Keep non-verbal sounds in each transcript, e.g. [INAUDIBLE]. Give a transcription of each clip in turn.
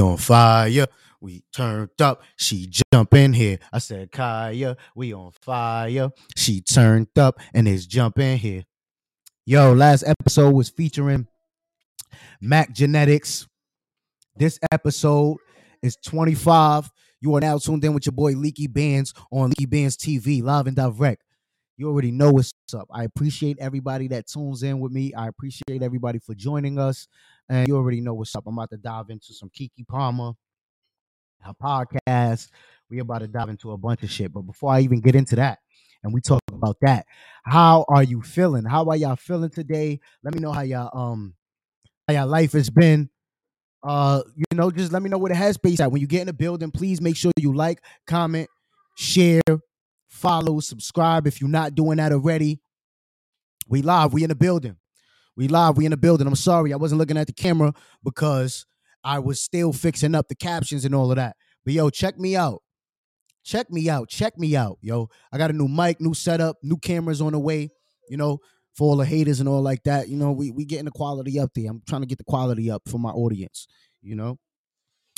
on fire. We turned up. She jump in here. I said, Kaya, we on fire. She turned up and is jumping here. Yo, last episode was featuring Mac Genetics. This episode is 25. You are now tuned in with your boy Leeky Bands on Leeky Bands TV, live and direct. You already know what's up. I appreciate everybody that tunes in with me. I appreciate everybody for joining us. And you already know what's up. I'm about to dive into some Keke Palmer, her podcast. We about to dive into a bunch of shit. But before I even get into that, and we talk about that, how are you feeling? How are y'all feeling today? Let me know how y'all um how y'all life has been. Uh, you know, just let me know where the headspace at. When you get in the building, please make sure you like, comment, share, follow, subscribe if you're not doing that already. We live, we in the building. We live, we in the building. I'm sorry, I wasn't looking at the camera because I was still fixing up the captions and all of that. But yo, check me out. Check me out. Check me out, yo. I got a new mic, new setup, new cameras on the way. You know, for all the haters and all like that. You know, we we getting the quality up there. I'm trying to get the quality up for my audience. You know,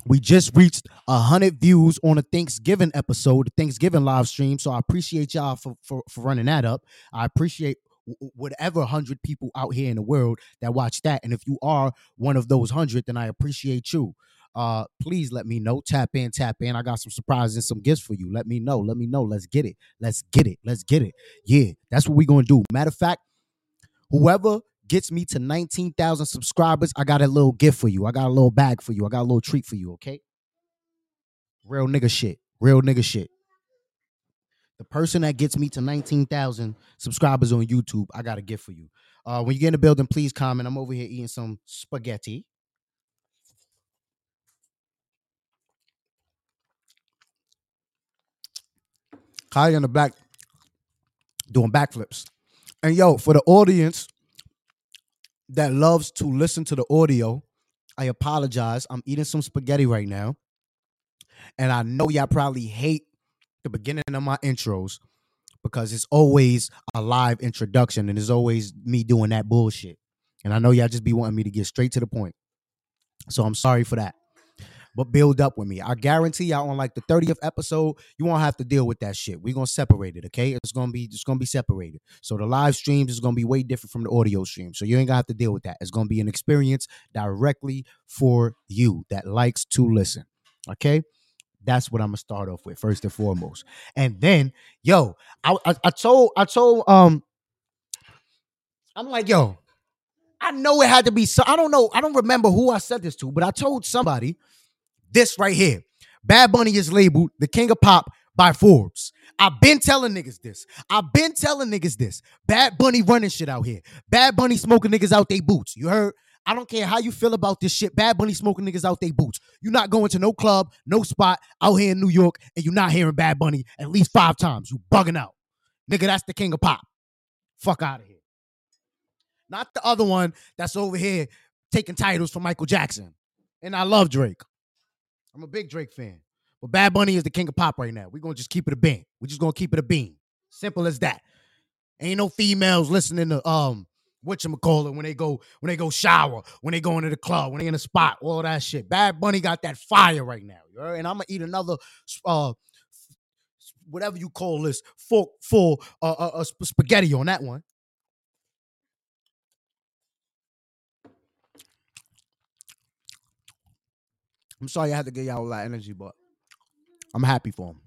we just reached hundred views on a Thanksgiving episode, Thanksgiving live stream. So I appreciate y'all for for, for running that up. I appreciate whatever hundred people out here in the world that watch that. And if you are one of those hundred, then I appreciate you. Uh, please let me know. Tap in, tap in. I got some surprises and some gifts for you. Let me know. Let me know. Let's get it. Let's get it. Let's get it. Yeah, that's what we're gonna do. Matter of fact, whoever gets me to 19,000 subscribers, I got a little gift for you. I got a little bag for you. I got a little treat for you, okay? Real nigga shit. Real nigga shit. The person that gets me to 19,000 subscribers on YouTube, I got a gift for you. Uh, when you get in the building, please comment. I'm over here eating some spaghetti. Kaya in the back doing backflips. And yo, for the audience that loves to listen to the audio, I apologize. I'm eating some spaghetti right now. And I know y'all probably hate the beginning of my intros because it's always a live introduction and it's always me doing that bullshit. And I know y'all just be wanting me to get straight to the point. So I'm sorry for that but build up with me. I guarantee y'all on like the 30th episode, you won't have to deal with that shit. We're gonna separate it, okay? It's gonna be it's gonna be separated. So the live streams is gonna be way different from the audio stream. So you ain't gonna have to deal with that. It's gonna be an experience directly for you that likes to listen. Okay. That's what I'm gonna start off with first and foremost. And then, yo, I, I, I told I told um I'm like, yo, I know it had to be so I don't know, I don't remember who I said this to, but I told somebody this right here. Bad Bunny is labeled the king of pop by Forbes. I've been telling niggas this. I've been telling niggas this. Bad Bunny running shit out here. Bad Bunny smoking niggas out they boots. You heard? I don't care how you feel about this shit. Bad Bunny smoking niggas out they boots. You're not going to no club, no spot out here in New York, and you're not hearing Bad Bunny at least five times. You bugging out. Nigga, that's the king of pop. Fuck out of here. Not the other one that's over here taking titles from Michael Jackson. And I love Drake. I'm a big Drake fan. But Bad Bunny is the king of pop right now. We're gonna just keep it a bean. We're just gonna keep it a bean. Simple as that. Ain't no females listening to um what you call it when they go when they go shower, when they go into the club, when they in a spot, all that shit. Bad Bunny got that fire right now, and I'm gonna eat another uh whatever you call this fork full uh, uh, uh spaghetti on that one. I'm sorry I had to get y'all all that energy, but I'm happy for him.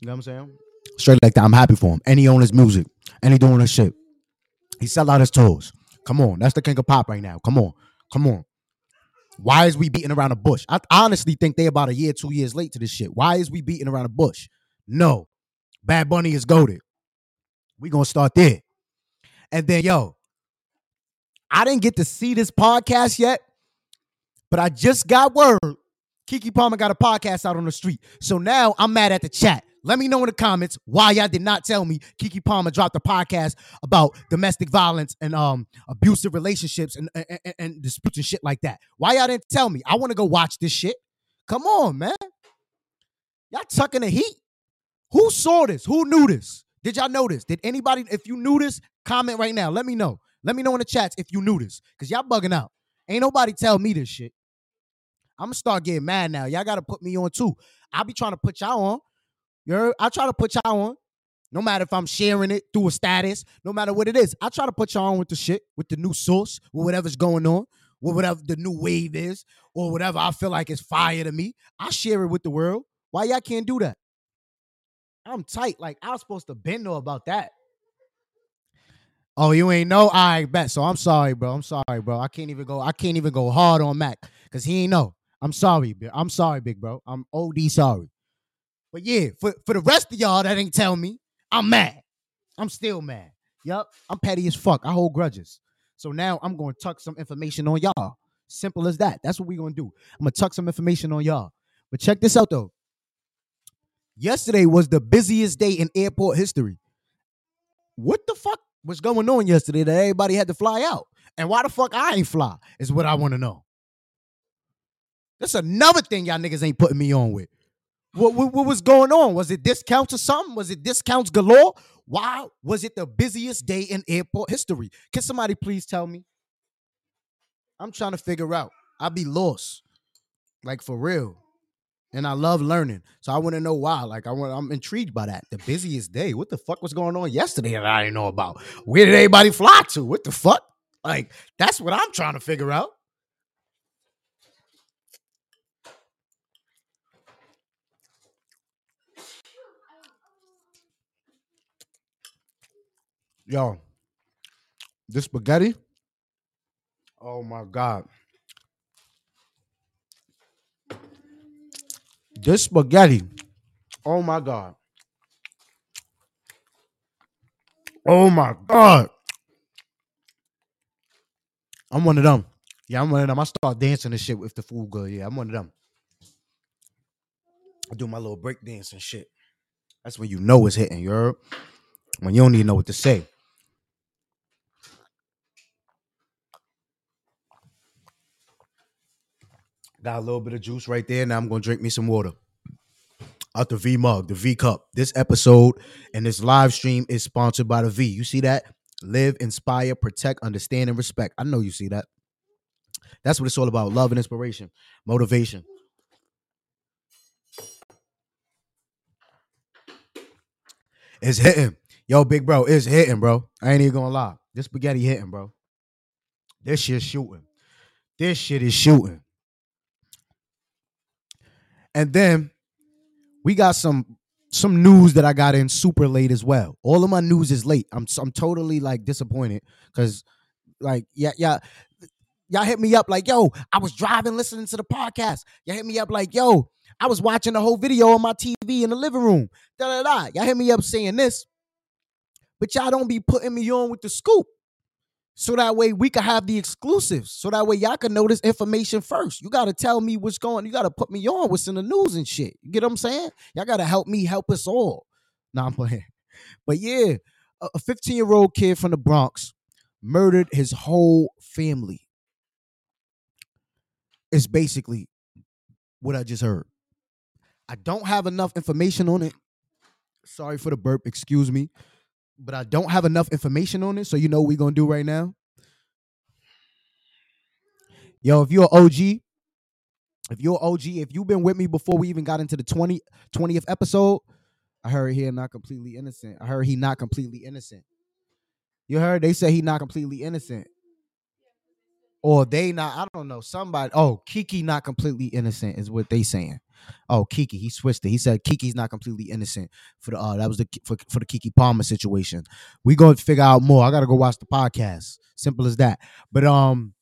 You know what I'm saying? Straight like that. I'm happy for him. And he his music. And he doing his shit. He sell out his toes. Come on. That's the king of pop right now. Come on. Come on. Why is we beating around the bush? I honestly think they about a year, two years late to this shit. Why is we beating around the bush? No. Bad Bunny is goaded. We gonna start there. And then, yo, I didn't get to see this podcast yet, but I just got word Keke Palmer got a podcast out on the street. So now I'm mad at the chat. Let me know in the comments why y'all did not tell me Keke Palmer dropped a podcast about domestic violence and um abusive relationships and, and, and disputes and shit like that. Why y'all didn't tell me? I want to go watch this shit. Come on, man. Y'all tucking the heat. Who saw this? Who knew this? Did y'all know this? Did anybody, if you knew this, comment right now. Let me know. Let me know in the chats if you knew this. Cause y'all bugging out. Ain't nobody tell me this shit. I'm gonna start getting mad now. Y'all gotta put me on too. I'll be trying to put y'all on. You heard? I try to put y'all on. No matter if I'm sharing it through a status, no matter what it is, I try to put y'all on with the shit, with the new source, with whatever's going on, with whatever the new wave is, or whatever I feel like is fire to me. I share it with the world. Why y'all can't do that? I'm tight. Like I was supposed to bend know about that. Oh, you ain't know? I bet. So I'm sorry, bro. I'm sorry, bro. I can't even go. I can't even go hard on Mac because he ain't know. I'm sorry, bro. I'm sorry, big bro. I'm OD sorry. But yeah, for, for the rest of y'all that ain't tell me, I'm mad. I'm still mad. Yup. I'm petty as fuck. I hold grudges. So now I'm going to tuck some information on y'all. Simple as that. That's what we're going to do. I'm going to tuck some information on y'all. But check this out, though. Yesterday was the busiest day in airport history. What the fuck was going on yesterday that everybody had to fly out? And why the fuck I ain't fly is what I want to know. That's another thing y'all niggas ain't putting me on with. What, what, what was going on? Was it discounts or something? Was it discounts galore? Why was it the busiest day in airport history? Can somebody please tell me? I'm trying to figure out. I be lost, like for real, and I love learning. So I want to know why. Like I want, I'm intrigued by that. The busiest day. What the fuck was going on yesterday that I didn't know about? Where did everybody fly to? What the fuck? Like that's what I'm trying to figure out. Yo, this spaghetti. Oh my god. This spaghetti. Oh my god. Oh my god. I'm one of them. Yeah, I'm one of them. I start dancing and shit with the food good. Yeah, I'm one of them. I do my little break dance and shit. That's when you know it's hitting, you heard? When you don't even know what to say. Got a little bit of juice right there. Now I'm gonna drink me some water. Out the V mug, the V cup. This episode and this live stream is sponsored by the V. You see that? Live, inspire, protect, understand, and respect. I know you see that. That's what it's all about. Love and inspiration, motivation. It's hitting. Yo, big bro, it's hitting, bro. I ain't even gonna lie. This spaghetti hitting, bro. This shit's shooting. This shit is shooting. And then we got some some news that I got in super late as well. All of my news is late. I'm I'm totally like disappointed because like yeah yeah y'all hit me up like yo I was driving listening to the podcast. Y'all hit me up like yo I was watching the whole video on my TV in the living room. Da da da. Y'all hit me up saying this, but y'all don't be putting me on with the scoop so that way we can have the exclusives. So that way y'all can know this information first. You got to tell me what's going. You got to put me on what's in the news and shit. You get what I'm saying? Y'all got to help me help us all. Nah, I'm playing. [LAUGHS] But yeah, a 15 year old kid from the Bronx murdered his whole family. It's basically what I just heard. I don't have enough information on it. Sorry for the burp. Excuse me but I don't have enough information on it. So you know what we're gonna do right now. Yo, if you're OG, if you're OG, if you've been with me before we even got into the 20, 20th episode, I heard he not completely innocent. I heard he not completely innocent. You heard they say he not completely innocent or they not i don't know somebody oh Keke not completely innocent is what they saying oh Keke he switched it. He said Keke's not completely innocent for the uh that was the for, for the Keke palmer situation. We gonna figure out more. I gotta go watch the podcast. Simple as that. But um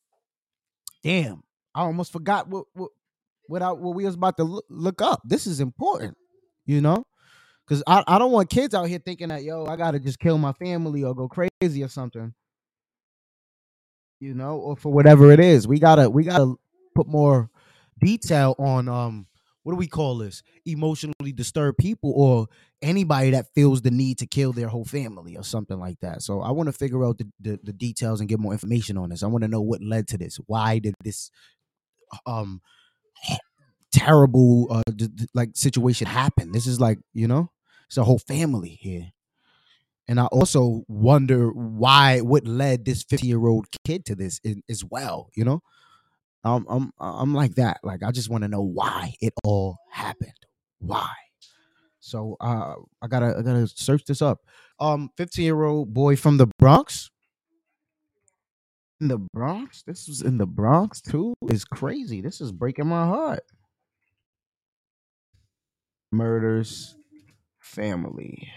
damn i almost forgot what what what, I, what we was about to look, look up. This is important you know? Because I, I don't want kids out here thinking that yo i gotta just kill my family or go crazy or something. You know, or for whatever it is. We gotta we gotta put more detail on um what do we call this? Emotionally disturbed people or anybody that feels the need to kill their whole family or something like that. So I want to figure out the, the, the details and get more information on this. I want to know what led to this. Why did this um terrible uh d- d- like situation happen? This is like, you know, it's a whole family here. And I also wonder why, what led this 50 year old kid to this in, as well, you know? I'm I'm I'm like that. Like I just want to know why it all happened. Why? So uh I gotta I gotta search this up. Um 15 year old boy from the Bronx. In the Bronx? This was in the Bronx too? Is crazy. This is breaking my heart. Murders family.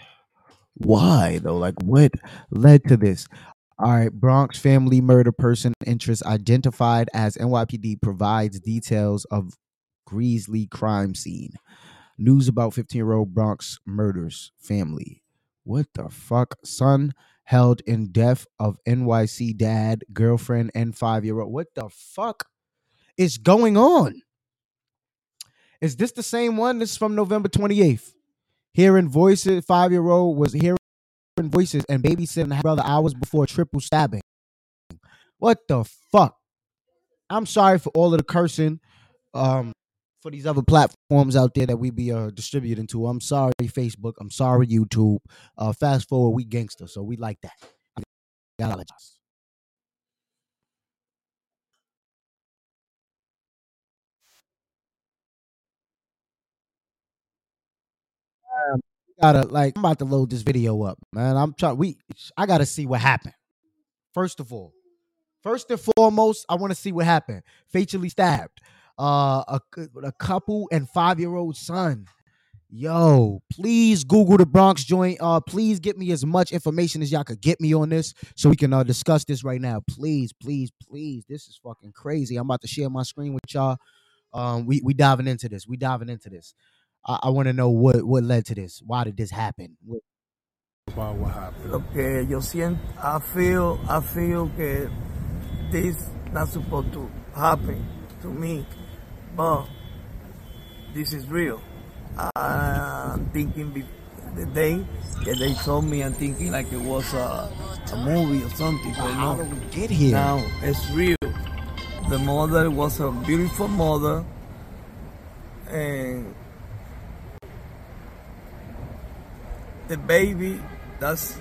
Why though? Like what led to this? All right, Bronx family murder person interest identified as NYPD provides details of grisly crime scene. News about 15 year old Bronx murders family. What the fuck? Son held in death of NYC dad, girlfriend, and five year old. What the fuck is going on? Is this the same one? This is from November 28th. Hearing voices, five year old was hearing voices and babysitting her brother hours before triple stabbing. What the fuck? I'm sorry for all of the cursing um, for these other platforms out there that we be uh, distributing to. I'm sorry, Facebook. I'm sorry, YouTube. Uh, fast forward, we gangster, so we like that. I apologize. Um, gotta like I'm about to load this video up, man. I'm trying we I gotta see what happened. First of all. First and foremost, I want to see what happened. Fatally stabbed. Uh a, a couple and five-year-old son. Yo, please Google the Bronx joint. Uh, please get me as much information as y'all could get me on this so we can uh, discuss this right now. Please, please, please. This is fucking crazy. I'm about to share my screen with y'all. Um, we we diving into this. We diving into this. I, I want to know what what led to this. Why did this happen? What- about what happened. lo que yo siento, I feel, I feel que this not supposed to happen to me, but this is real. I'm thinking be- the day that they told me, I'm thinking like it was a, a movie or something, but How no, did we get here? now it's real. The mother was a beautiful mother, and the baby, that's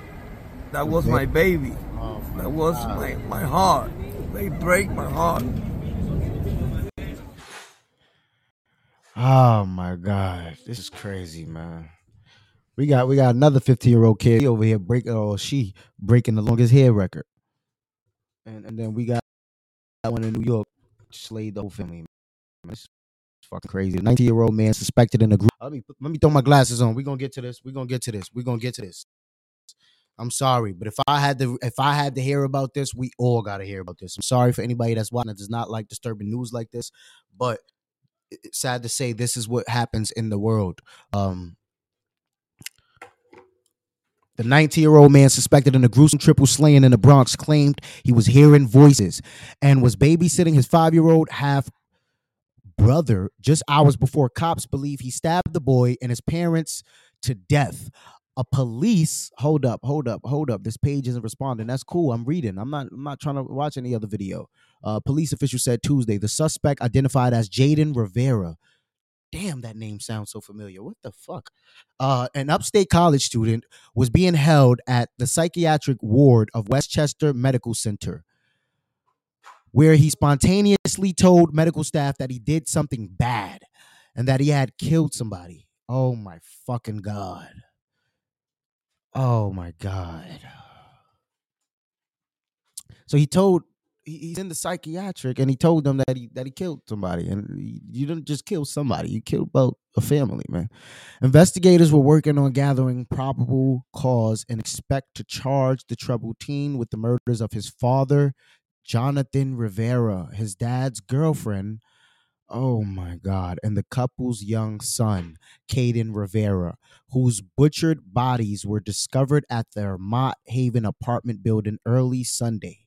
that was my baby. Oh That was my, my heart. They break my heart. Oh my god, this is crazy, man. We got we got another 15 year old kid over here breaking or she breaking the longest hair record, and and then we got that one in New York slayed the whole family. Man. Fucking crazy. 19 year old man suspected in a group. Let me let me throw my glasses on. We're gonna get to this. We're gonna get to this. We're gonna get to this. I'm sorry, but if I had to if I had to hear about this, we all gotta hear about this. I'm sorry for anybody that's watching that does not like disturbing news like this, but it's sad to say this is what happens in the world. Um, the 19 year old man suspected in a gruesome triple slaying in the Bronx claimed he was hearing voices and was babysitting his five year old half brother just hours before cops believe he stabbed the boy and his parents to death. A police hold up, hold up, hold up. This page isn't responding. That's cool. I'm reading. I'm not. I'm not trying to watch any other video. Uh, police official said Tuesday the suspect identified as Jaden Rivera. Damn, that name sounds so familiar. What the fuck? Uh, an upstate college student was being held at the psychiatric ward of Westchester Medical Center, where he spontaneously told medical staff that he did something bad and that he had killed somebody. Oh my fucking god. Oh my god. So he told he's in the psychiatric and he told them that he that he killed somebody and you- didn't just kill somebody you killed both a family man investigators were working on gathering probable cause and expect to charge the troubled teen with the murders of his father jonathan rivera his dad's girlfriend. Oh my god. And the couple's young son caden rivera whose butchered bodies were discovered at their mott haven apartment building early sunday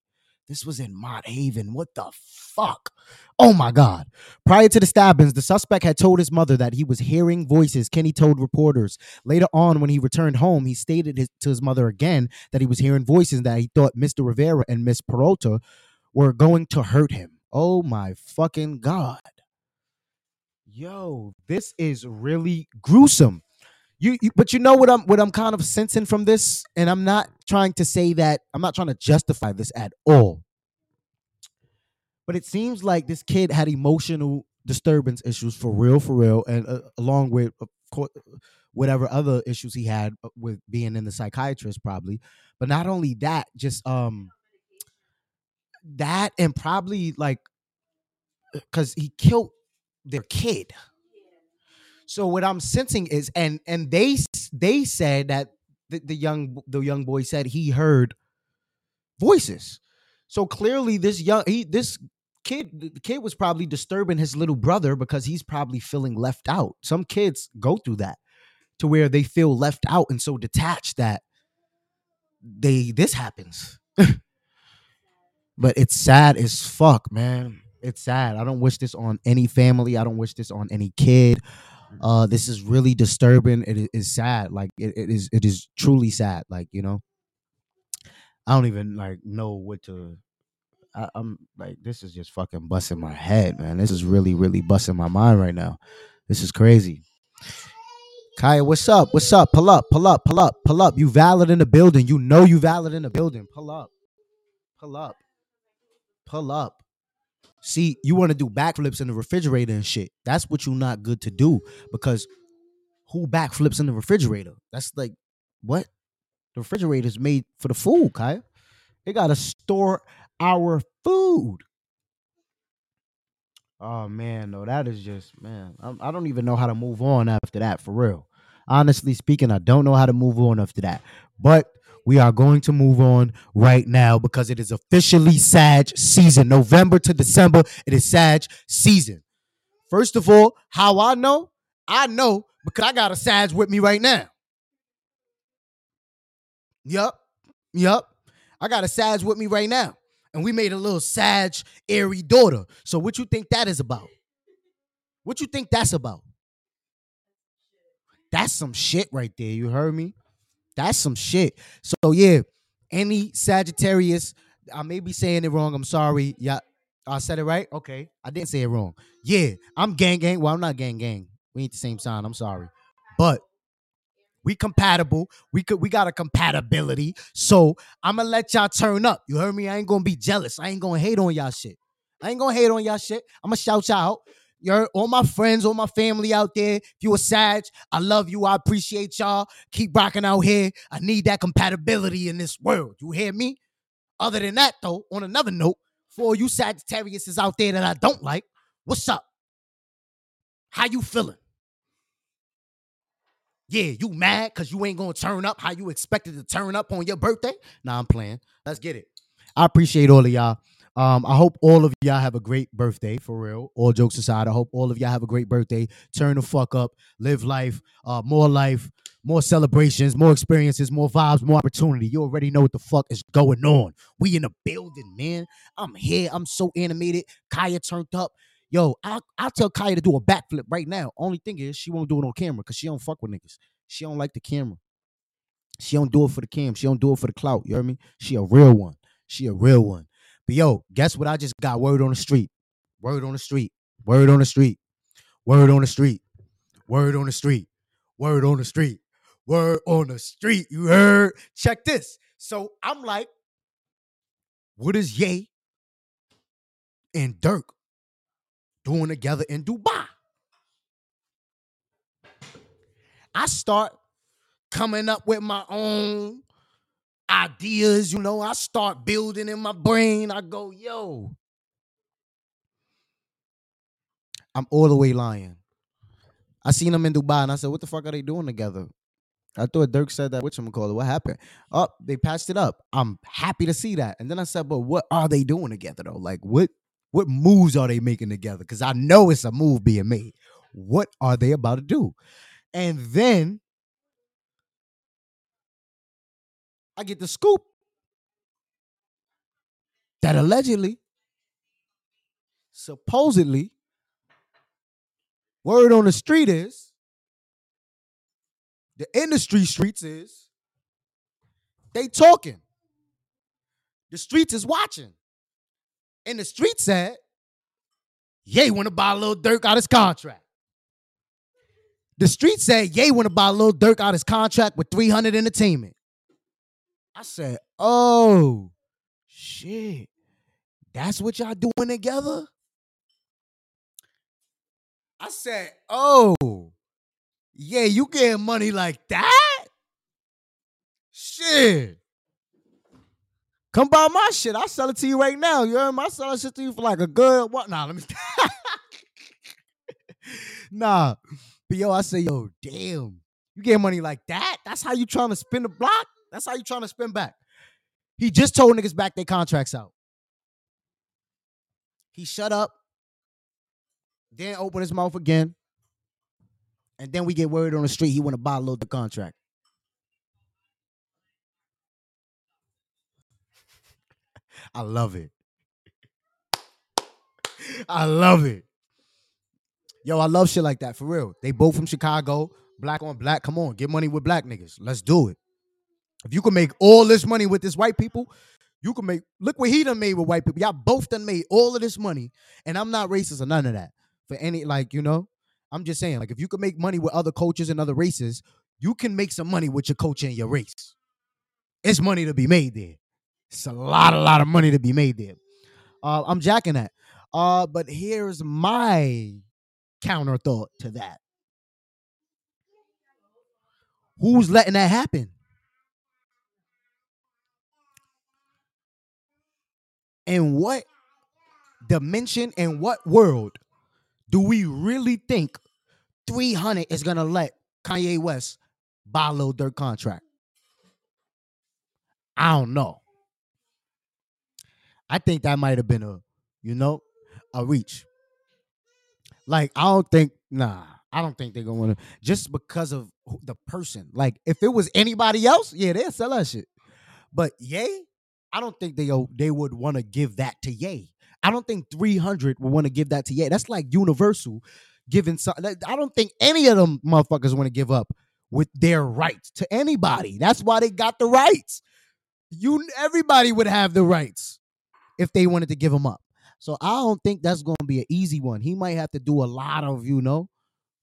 this was in Mott Haven. What the fuck? Oh my God. Prior to the stabbings, the suspect had told his mother that he was hearing voices, Kenny told reporters. Later on, when he returned home, he stated his, to his mother again that he was hearing voices that he thought Mr. Rivera and Miss Peralta were going to hurt him. Oh my fucking God. Yo, this is really gruesome. You, you but you know what I'm what I'm kind of sensing from this, and I'm not trying to say that I'm not trying to justify this at all. But it seems like this kid had emotional disturbance issues for real, for real, and uh, along with of course whatever other issues he had uh, with being in the psychiatrist probably. But not only that, just um that and probably like because he killed their kid. So what I'm sensing is, and and they they said that the, the young the young boy said he heard voices. So clearly, this young he this kid the kid was probably disturbing his little brother because he's probably feeling left out. Some kids go through that to where they feel left out and so detached that they this happens. [LAUGHS] but it's sad as fuck, man. It's sad. I don't wish this on any family. I don't wish this on any kid. Uh, this is really disturbing. It is sad. Like it, it is. It is truly sad. Like you know, I don't even like know what to. I, I'm like, this is just fucking busting my head, man. This is really, really busting my mind right now. This is crazy. Kaya, what's up? What's up? Pull up, pull up, pull up, pull up. You valid in the building. You know you valid in the building. Pull up. Pull up. Pull up. See, you want to do backflips in the refrigerator and shit. That's what you're not good to do because who backflips in the refrigerator? That's like what? The refrigerator's made for the food, Kaya. They gotta store our food. Oh man, no, that is just man. I'm, I don't even know how to move on after that. For real, honestly speaking, I don't know how to move on after that. But we are going to move on right now because it is officially Sag season. November to December, it is Sag season. First of all, how I know? I know because I got a Sag with me right now. Yup, yup. I got a Sag with me right now. And we made a little Sag airy daughter. So what you think that is about? What you think that's about? That's some shit right there. You heard me? That's some shit. So yeah, any Sagittarius, I may be saying it wrong. I'm sorry. Yeah, I said it right. Okay, I didn't say it wrong. Yeah, I'm gang gang. Well, I'm not gang gang. We ain't the same sign. I'm sorry, but we compatible. We could. We got a compatibility. So I'm gonna let y'all turn up. You heard me? I ain't gonna be jealous. I ain't gonna hate on y'all shit. I ain't gonna hate on y'all shit. I'm gonna shout y'all out. You're all my friends, all my family out there. If you a Sag, I love you. I appreciate y'all. Keep rocking out here. I need that compatibility in this world. You hear me? Other than that, though, on another note, for you Sagittariuses out there that I don't like, what's up? How you feeling? Yeah, you mad because you ain't gonna turn up how you expected to turn up on your birthday? Nah, I'm playing. Let's get it. I appreciate all of y'all. Um, I hope all of y'all have a great birthday for real. All jokes aside, I hope all of y'all have a great birthday. Turn the fuck up, live life, uh, more life, more celebrations, more experiences, more vibes, more opportunity. You already know what the fuck is going on. We in the building, man. I'm here. I'm so animated. Kaya turned up. Yo, I'll, I'll tell Kaya to do a backflip right now. Only thing is, she won't do it on camera because she don't fuck with niggas. She don't like the camera. She don't do it for the cam. She don't do it for the clout. You heard me? She a real one. She a real one. But yo, guess what? I just got word on the street. Word on the street. Word on the street. Word on the street. Word on the street. Word on the street. Word on the street. You heard? Check this. So I'm like, what is Ye and Durk doing together in Dubai? I start coming up with my own ideas, you know. I start building in my brain. I go, yo, I'm all the way lying. I seen them in Dubai and I said, what the fuck are they doing together? I thought Durk said that. Which call it? What happened? Oh, they patched it up. I'm happy to see that. And then I said, but what are they doing together though? Like what what moves are they making together? Because I know it's a move being made. What are they about to do? And then I get the scoop that allegedly, supposedly, word on the street is, the industry streets is, they talking. The streets is watching. And the street said, Ye want to buy a Lil Durk out his contract. The street said, Ye want to buy a Lil Durk out his contract with 300 Entertainment. I said, oh, shit. That's what y'all doing together? I said, oh, yeah, you getting money like that? Shit. Come buy my shit. I'll sell it to you right now. You heard me? I'll sell shit to you for like a good what? Nah, let me [LAUGHS] Nah. But yo, I say, yo, damn. You get money like that? That's how you trying to spin the block? That's how you trying to spin back. He just told niggas back their contracts out. He shut up, then open his mouth again, and then we get worried on the street he want to buy load the contract. [LAUGHS] I love it. [LAUGHS] I love it. Yo, I love shit like that for real. They both from Chicago, black on black. Come on, get money with black niggas. Let's do it. If you can make all this money with this white people, you can make look what he done made with white people. Y'all both done made all of this money, and I'm not racist or none of that. For any like, you know, I'm just saying, like, if you can make money with other cultures and other races, you can make some money with your culture and your race. It's money to be made there. It's a lot, a lot of money to be made there. Uh, I'm jacking that. Uh, but here's my counter thought to that. Who's letting that happen? In what dimension and what world do we really think 300 is going to let Kanye West Lil Durk contract? I don't know. I think that might have been a, you know, a reach. Like, I don't think, nah, I don't think they're to, just because of the person. Like, if it was anybody else, yeah, they'll sell that shit. But Ye, I don't think they oh, they would want to give that to Ye. I don't think 300 would want to give that to Ye. That's like Universal giving some. I don't think any of them motherfuckers want to give up with their rights to anybody. That's why they got the rights. You everybody would have the rights if they wanted to give them up. So I don't think that's going to be an easy one. He might have to do a lot of, you know,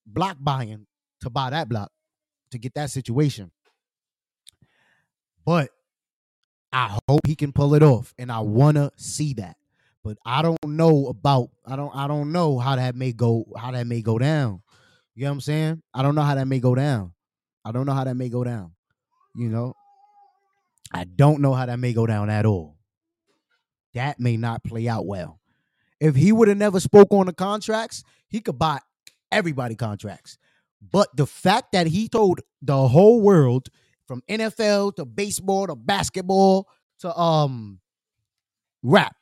block buying to buy that block to get that situation. But I hope he can pull it off, and I wanna see that. But I don't know about I don't I don't know how that may go how that may go down. You know what I'm saying? I don't know how that may go down. I don't know how that may go down. You know, I don't know how that may go down at all. That may not play out well. If he would have never spoke on the contracts, he could buy everybody contracts. But the fact that he told the whole world from NFL to baseball to basketball to um rap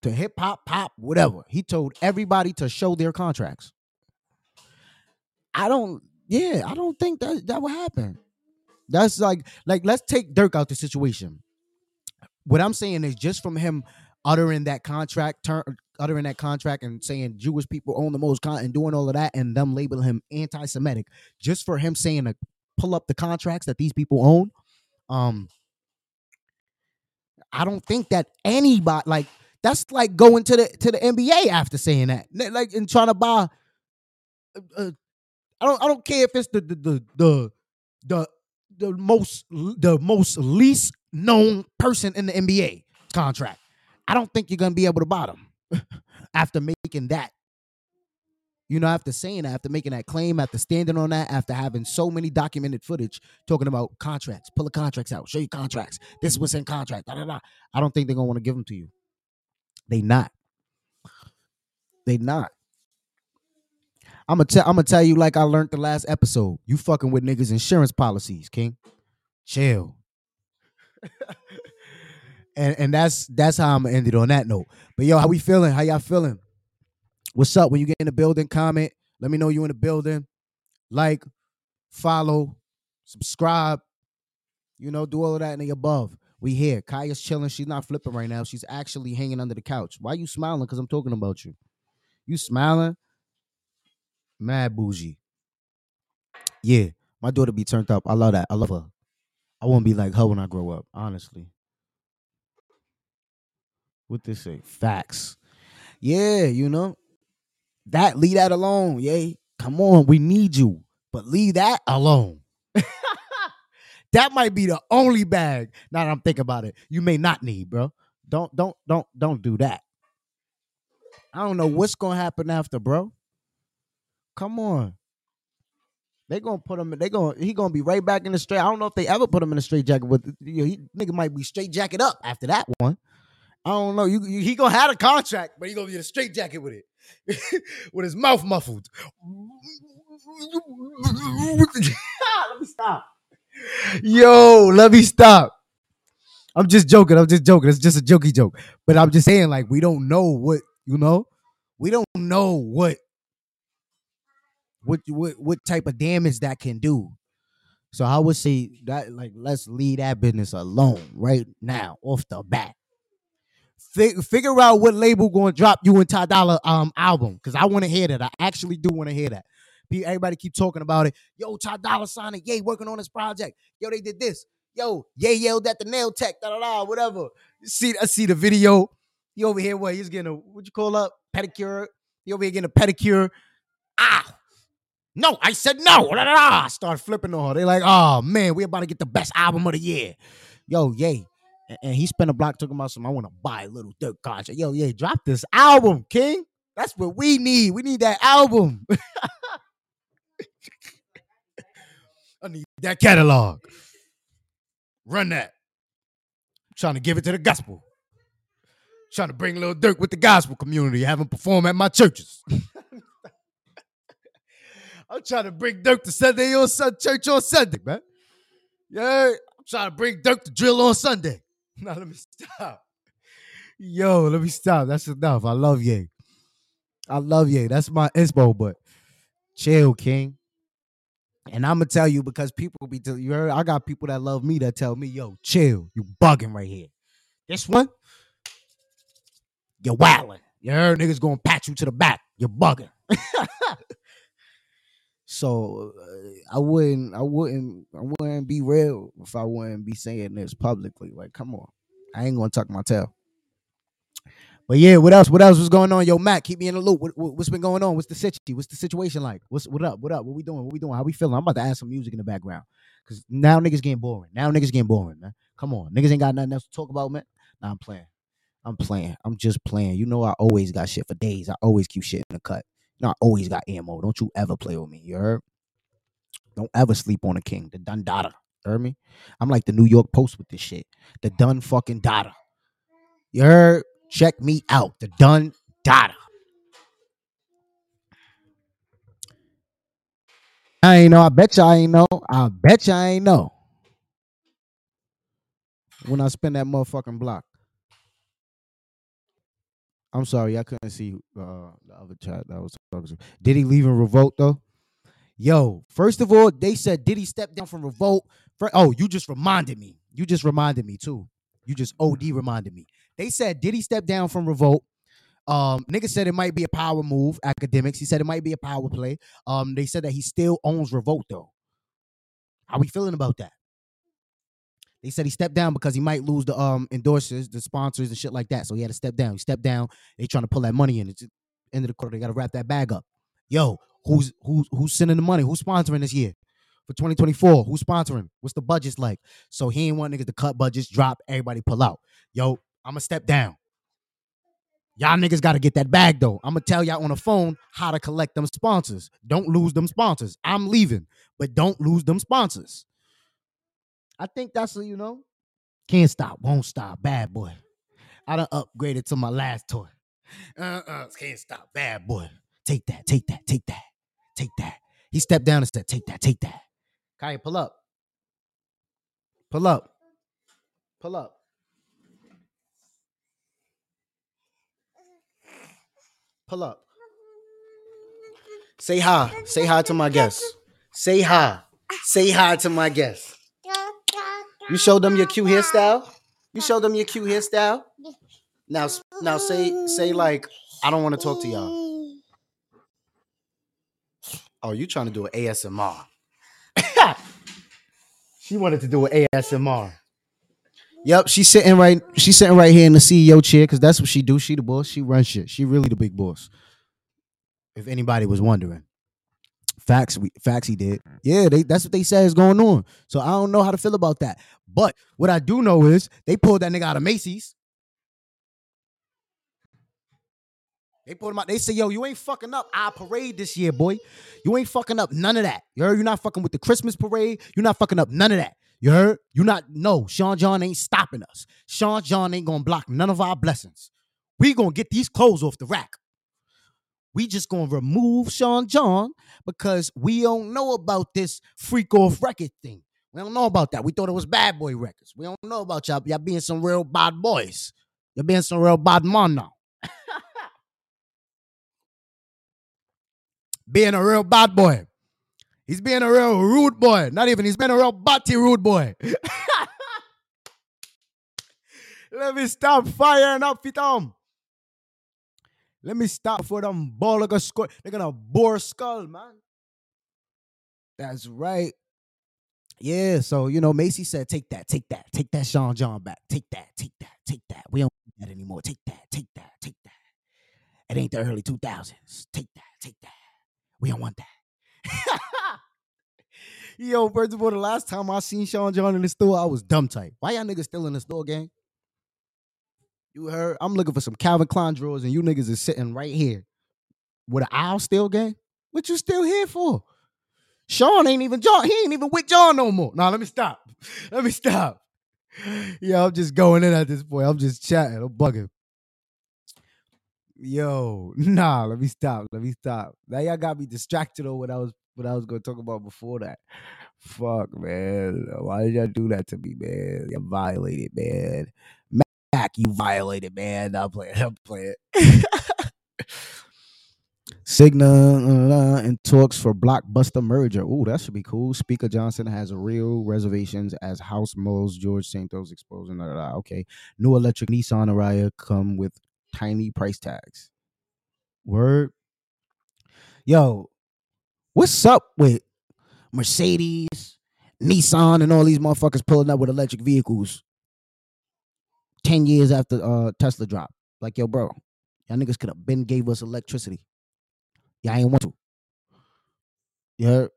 to hip hop, pop, whatever. He told everybody to show their contracts. I don't, yeah, I don't think that that would happen. That's like, like let's take Durk out the situation. What I'm saying is just from him uttering that contract, turn, uttering that contract, and saying Jewish people own the most content, and doing all of that, and them labeling him anti-Semitic, just for him saying a pull up the contracts that these people own, um, I don't think that anybody like that's like going to the to the NBA after saying that, like and trying to buy. Uh, uh, I don't I don't care if it's the the the the the, the most the most least known person in the NBA contract. I don't think you're gonna be able to buy them [LAUGHS] after making that you know, after saying that, after making that claim, after standing on that, after having so many documented footage talking about contracts, pull the contracts out, show you contracts. This was in contract. Da, da, da. I don't think they're gonna want to give them to you. They not. They not. I'm gonna tell. I'm gonna tell you like I learned the last episode. You fucking with niggas' insurance policies, King. Chill. [LAUGHS] and and that's that's how I'm gonna end it on that note. But yo, how we feeling? How y'all feeling? What's up? When you get in the building, comment. Let me know you in the building. Like, follow, subscribe. You know, do all of that and the above. We here. Kaya's chilling. She's not flipping right now. She's actually hanging under the couch. Why you smiling? Because I'm talking about you. You smiling? Mad bougie. Yeah, my daughter be turned up. I love that. I love her. I won't be like her when I grow up, honestly. What this say? Facts. Yeah, you know. That leave that alone. Yay. Come on, we need you. But leave that alone. [LAUGHS] that might be the only bag. Now that I'm thinking about it, you may not need, bro. Don't don't don't don't do that. I don't know what's gonna happen after, bro. Come on. They gonna put him. They gonna he gonna be right back in the straight. I don't know if they ever put him in a straight jacket, but you know, he nigga might be straight jacket up after that one. I don't know. You, you he gonna have a contract, but he gonna be in a straight jacket with it, [LAUGHS] with his mouth muffled. let me stop. Yo, let me stop. I'm just joking. I'm just joking. It's just a jokey joke. But I'm just saying, like, we don't know what you know. We don't know what what what what type of damage that can do. So I would say that like let's leave that business alone right now off the bat. Fig- figure out what label going to drop you and Ty Dolla um album because I want to hear that. I actually do want to hear that. Everybody keep talking about it. Yo, Ty Dolla sign it. Ye, working on this project. Yo, they did this. Yo, Ye yelled at the nail tech. Da da da. Whatever. See, I see the video. He over here. What he's getting a what you call up pedicure. He over here getting a pedicure. Ah, no, I said no. Da, da, da. Start flipping on her. They like, oh man, we about to get the best album of the year. Yo, Ye. And, he spent a block talking about some. I want to buy a Lil Durk contract. Yo, yeah, drop this album, King. That's what we need. We need that album. [LAUGHS] I need that catalog. Run that. I'm trying to give it to the gospel. trying to bring Lil Durk with the gospel community, have him perform at my churches. [LAUGHS] I'm trying to bring Durk to Sunday on Sun church on Sunday, man. Yeah, I'm trying to bring Durk to drill on Sunday. [LAUGHS] Now let me stop. Yo, let me stop. That's enough. I love Ye. I love Ye. That's my inspo, but chill, King. And I'm gonna tell you because people be tell you heard, I got people that love me that tell me, yo, chill, you bugging right here. This one, you're wilding. You heard niggas gonna pat you to the back. You're bugging. [LAUGHS] so uh, I wouldn't, I wouldn't, I wouldn't be real if I wouldn't be saying this publicly. Like, come on, I ain't gonna tuck my tail. But yeah, what else? What else was going on? Yo, Matt, keep me in the loop. What, what, has been going on? What's the situation? What's the situation like? What's what up? What up? What we doing? What we doing? How we feeling? I'm about to add some music in the background because now niggas getting boring. Now niggas getting boring, man. Come on, niggas ain't got nothing else to talk about, man. Nah, I'm playing. I'm playing. I'm just playing. You know, I always got shit for days. I always keep shit in the cut. Know, I always got ammo. Don't you ever play with me. You heard? Don't ever sleep on a king. The dada. You heard me? I'm like the New York Post with this shit. The dun fucking dada. You heard? Check me out. The dun dada. I ain't know. I bet you I ain't know. I bet you I ain't know. When I spend that motherfucking block. I'm sorry, I couldn't see uh, the other chat that I was talking to. Did he leave in revolt though? Yo, first of all, they said did he step down from revolt? For, oh, you just reminded me. You just reminded me too. You just OD reminded me. They said did he step down from revolt? Um, nigga said it might be a power move. Academics. He said it might be a power play. Um, they said that he still owns revolt though. How we feeling about that? They said he stepped down because he might lose the um endorsers, the sponsors, and shit like that. So he had to step down. He stepped down. They trying to pull that money in. It's end of the quarter. They got to wrap that bag up. Yo, who's who's who's sending the money? Who's sponsoring this year for 2024? Who's sponsoring? What's the budgets like? So he ain't want niggas to cut budgets, drop, everybody pull out. Yo, I'm gonna step down. Y'all niggas got to get that bag though. I'm gonna tell y'all on the phone how to collect them sponsors. Don't lose them sponsors. I'm leaving, but don't lose them sponsors. I think that's you know, can't stop, won't stop, bad boy. I done upgraded to my last toy. Uh uh, can't stop, bad boy. Take that, take that, take that, take that. He stepped down and said, "Take that, take that." Kaya, pull up, pull up, pull up. Pull up. Say hi. Say hi to my guests. Say hi. Say hi to my guests. You showed them your cute hairstyle. You showed them your cute hairstyle. Now, now say say like I don't want to talk to y'all. Oh, you trying to do an ASMR? [LAUGHS] she wanted to do an ASMR. Yep, she's sitting right. She's sitting right here in the CEO chair because that's what she do. She the boss. She runs shit. She really the big boss. If anybody was wondering, Facts, we, facts, he did. Mm. Yeah, they, that's what they said is going on. So I don't know how to feel about that. But what I do know is they pulled that nigga out of Macy's. They pulled him out. They say, yo, you ain't fucking up our parade this year, boy. You ain't fucking up none of that. You heard? You're not fucking with the Christmas parade. You're not fucking up none of that. You heard? You're not, no, Sean John ain't stopping us. Sean John ain't gonna block none of our blessings. We gonna get these clothes off the rack. We just gonna remove Sean John because we don't know about this freak off record thing. We don't know about that. We thought it was bad boy records. We don't know about y'all. Y'all being some real bad boys. You're being some real bad man now. [LAUGHS] being a real bad boy. He's being a real rude boy. Not even, he's being a real batty rude boy. [LAUGHS] Let me stop firing up, Fitom. Let me stop for them ball like a skull. They're gonna bore skull, man. That's right. Yeah, so you know, Macy said, take that, take that, take that Sean John back. Take that, take that, take that. We don't need that anymore. Take that, take that, take that. It ain't the early 2000s. Take that, take that. We don't want that. [LAUGHS] Yo, first of all, the last time I seen Sean John in the store, I was dumb tight. Why y'all niggas still in the store, gang? You heard? I'm looking for some Calvin Klein drawers, and you niggas is sitting right here with an aisle still, gang. What you still here for? Sean ain't even John. He ain't even with John no more. Nah, let me stop. [LAUGHS] Let me stop. [LAUGHS] Yeah, I'm just going in at this point. I'm just chatting. I'm bugging. Yo, [LAUGHS] nah, let me stop. Let me stop. Now y'all got me distracted on what I was what I was gonna talk about before that. Fuck, man. Why did y'all do that to me, man? You violated, man. Mac, you violated, man. I'm playing. I'm playing. Uh, in talks for blockbuster merger. Ooh, that should be cool. Speaker Johnson has real reservations as House moles George Santos exposing. Da, da, da. Okay, new electric Nissan Ariya come with tiny price tags. Word. Yo, what's up with Mercedes, Nissan, and all these motherfuckers pulling up with electric vehicles 10 years after uh, Tesla dropped? Like, yo, bro, y'all niggas could have been gave us electricity. Y'all ain't want to. You heard?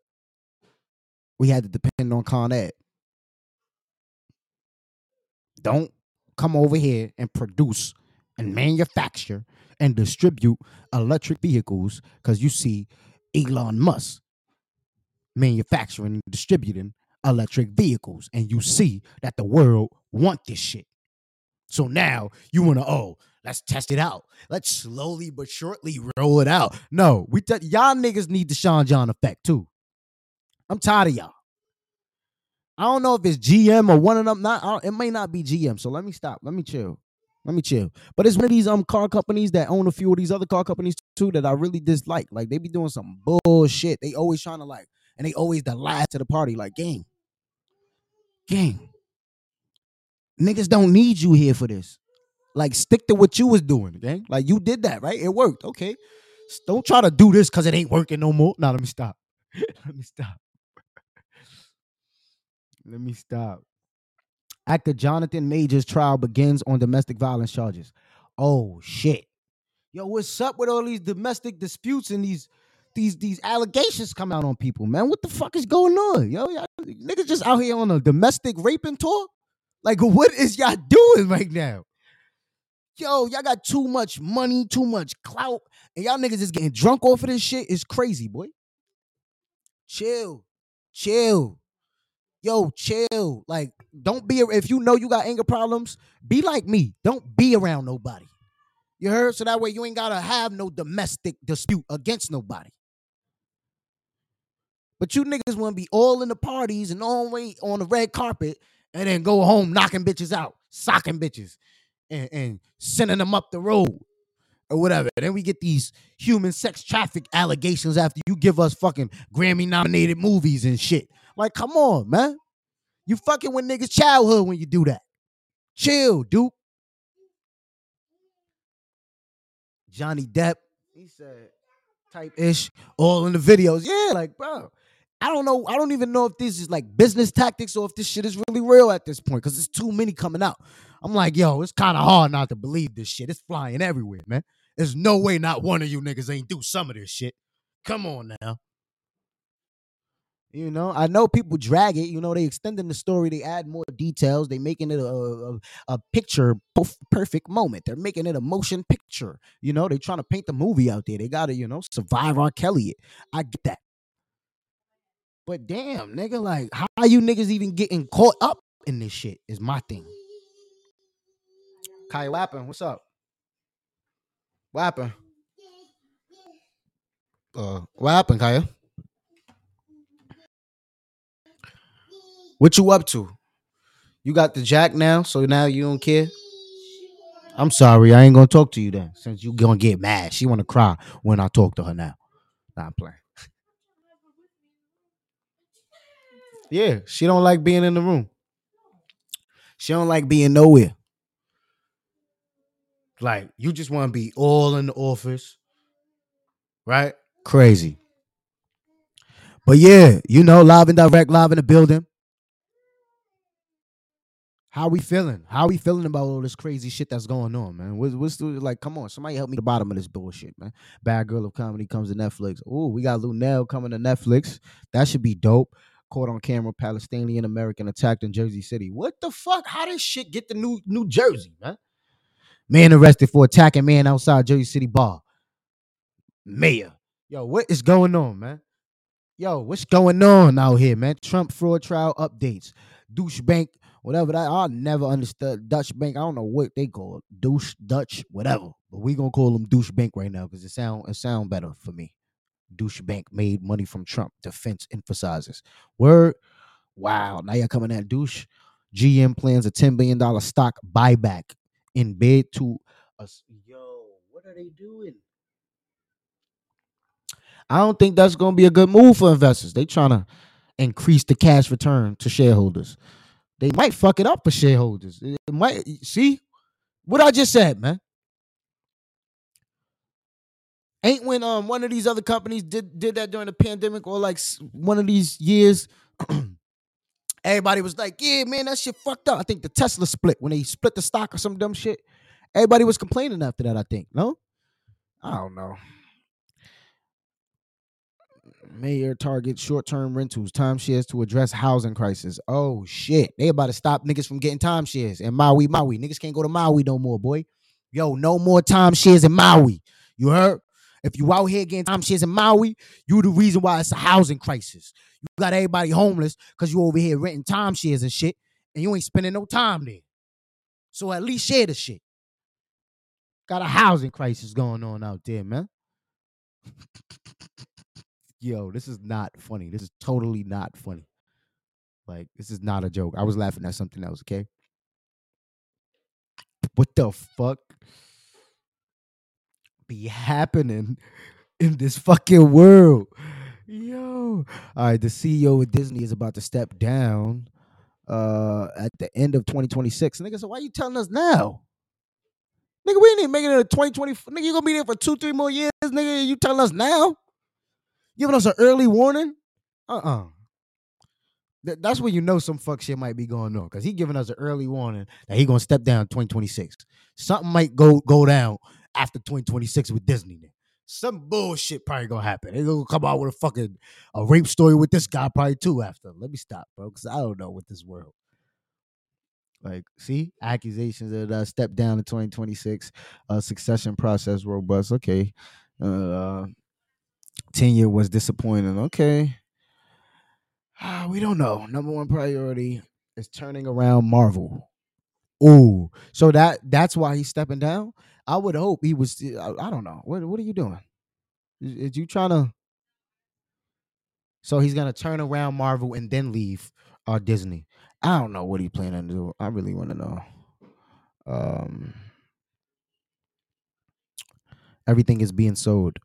We had to depend on Con Ed. Don't come over here and produce and manufacture and distribute electric vehicles because you see Elon Musk manufacturing and distributing electric vehicles and you see that the world want this shit. So now you want to, oh, let's test it out. Let's slowly but shortly roll it out. No, we t- y'all niggas need the Sean John effect too. I'm tired of y'all. I don't know if it's GM or one of them. Not, it may not be GM. So let me stop. Let me chill. Let me chill. But it's one of these um car companies that own a few of these other car companies too that I really dislike. Like they be doing some bullshit. They always trying to like, and they always the last to the party. Like gang, gang. Niggas don't need you here for this. Like stick to what you was doing, gang. Like you did that, right? It worked. Okay. Don't try to do this because it ain't working no more. Now let me stop. [LAUGHS] let me stop. [LAUGHS] let me stop. Actor Jonathan Majors trial begins on domestic violence charges. Oh shit. Yo, what's up with all these domestic disputes and these these these allegations come out on people, man? What the fuck is going on? Yo, niggas just out here on a domestic raping tour? Like, what is y'all [LAUGHS] doing right now? Yo, y'all got too much money, too much clout, and y'all niggas is getting drunk off of this shit. It's crazy, boy. Chill. Chill. Yo, chill. Like, don't be if you know you got anger problems, be like me. Don't be around nobody. You heard? So that way you ain't gotta have no domestic dispute against nobody. But you niggas want to be all in the parties and all on the red carpet and then go home knocking bitches out, socking bitches, and, and sending them up the road or whatever. And then we get these human sex traffic allegations after you give us fucking Grammy nominated movies and shit. Like, come on, man. You fucking with niggas' childhood when you do that. Chill, Duke. Johnny Depp, he said type ish, all in the videos. Yeah, like, bro. I don't know. I don't even know if this is like business tactics or if this shit is really real at this point because there's too many coming out. I'm like, yo, it's kind of hard not to believe this shit. It's flying everywhere, man. There's no way not one of you niggas ain't do some of this shit. Come on now. You know, I know people drag it. You know, they extending the story. They add more details. They making it a a, a picture perfect moment. They're making it a motion picture. You know, they trying to paint the movie out there. They got to you know survive R. Kelly. It. I get that. But damn, nigga, like how are you niggas even getting caught up in this shit? Is my thing. Kai Wappin, what's up? What happened? Uh, what happened, Kaya? What you up to? You got the jack now, so now you don't care. I'm sorry, I ain't gonna talk to you then, since you gonna get mad. She wanna cry when I talk to her now. Nah, I'm playing. Yeah, she don't like being in the room. She don't like being nowhere. Like you just want to be all in the office, right? Crazy. But yeah, you know, live and direct, live in the building. How we feeling? How we feeling about all this crazy shit that's going on, man? What's, what's the, like? Come on, somebody help me the bottom of this bullshit, man. Bad Girl of Comedy comes to Netflix. Ooh, we got Luenell coming to Netflix. That should be dope. Caught on camera, Palestinian American attacked in Jersey City. What the fuck? How did shit get to New New Jersey, man? Man arrested for attacking man outside Jersey City bar. Mayor. Yo, what is going on, man? Yo, what's going on out here, man? Trump fraud trial updates. Douche bank, whatever that. I never understood Dutch bank. I don't know what they call it. Douche, Dutch, whatever. But we gonna call them douche bank right now because it sound it sound better for me. Douche bank made money from Trump. Defense emphasizes. Word. Wow. Now you're coming at douche. GM plans a $10 billion stock buyback in bid to us. Yo, what are they doing? I don't think that's gonna be a good move for investors. They trying to increase the cash return to shareholders. They might fuck it up for shareholders. It might see what I just said, man. Ain't when um one of these other companies did did that during the pandemic or like one of these years. [CLEARS THROAT] Everybody was like, "Yeah, man, that shit fucked up." I think the Tesla split when they split the stock or some dumb shit. Everybody was complaining after that. I think no, I don't know. Mayor targets short-term rentals, timeshares to address housing crisis. Oh shit, they about to stop niggas from getting timeshares in Maui, Maui. Niggas can't go to Maui no more, boy. Yo, no more timeshares in Maui. You heard? If you out here getting timeshares in Maui, you the reason why it's a housing crisis. You got everybody homeless because you over here renting timeshares and shit, and you ain't spending no time there. So at least share the shit. Got a housing crisis going on out there, man. [LAUGHS] Yo, this is not funny. This is totally not funny. Like, this is not a joke. I was laughing at something else, okay? What the fuck be happening in this fucking world? Yo. All right, the CEO of Disney is about to step down uh at the end of 2026. Nigga, so why you telling us now? Nigga, we ain't even making it to 2020. Nigga, you gonna be there for two, three more years, nigga. You telling us now? Giving us an early warning? Uh-uh. Th- that's when you know some fuck shit might be going on. Cause he giving us an early warning that he gonna step down 2026. Something might go go down after 2026 with Disney. Then. Some bullshit probably gonna happen. They gonna come out with a fucking a rape story with this guy probably too after. Let me stop, bro, because I don't know what this world. Like, see, accusations that uh, step down in 2026, uh, succession process robust. Okay, uh, tenure was disappointing. Okay, Ah, we don't know. Number one priority is turning around Marvel. Ooh, so that that's why he's stepping down. I would hope he was. I, don't know. What what are you doing? Is, is you trying to? So he's gonna turn around Marvel and then leave uh, Disney. I don't know what he's planning to do. I really want to know. Um, everything is being sold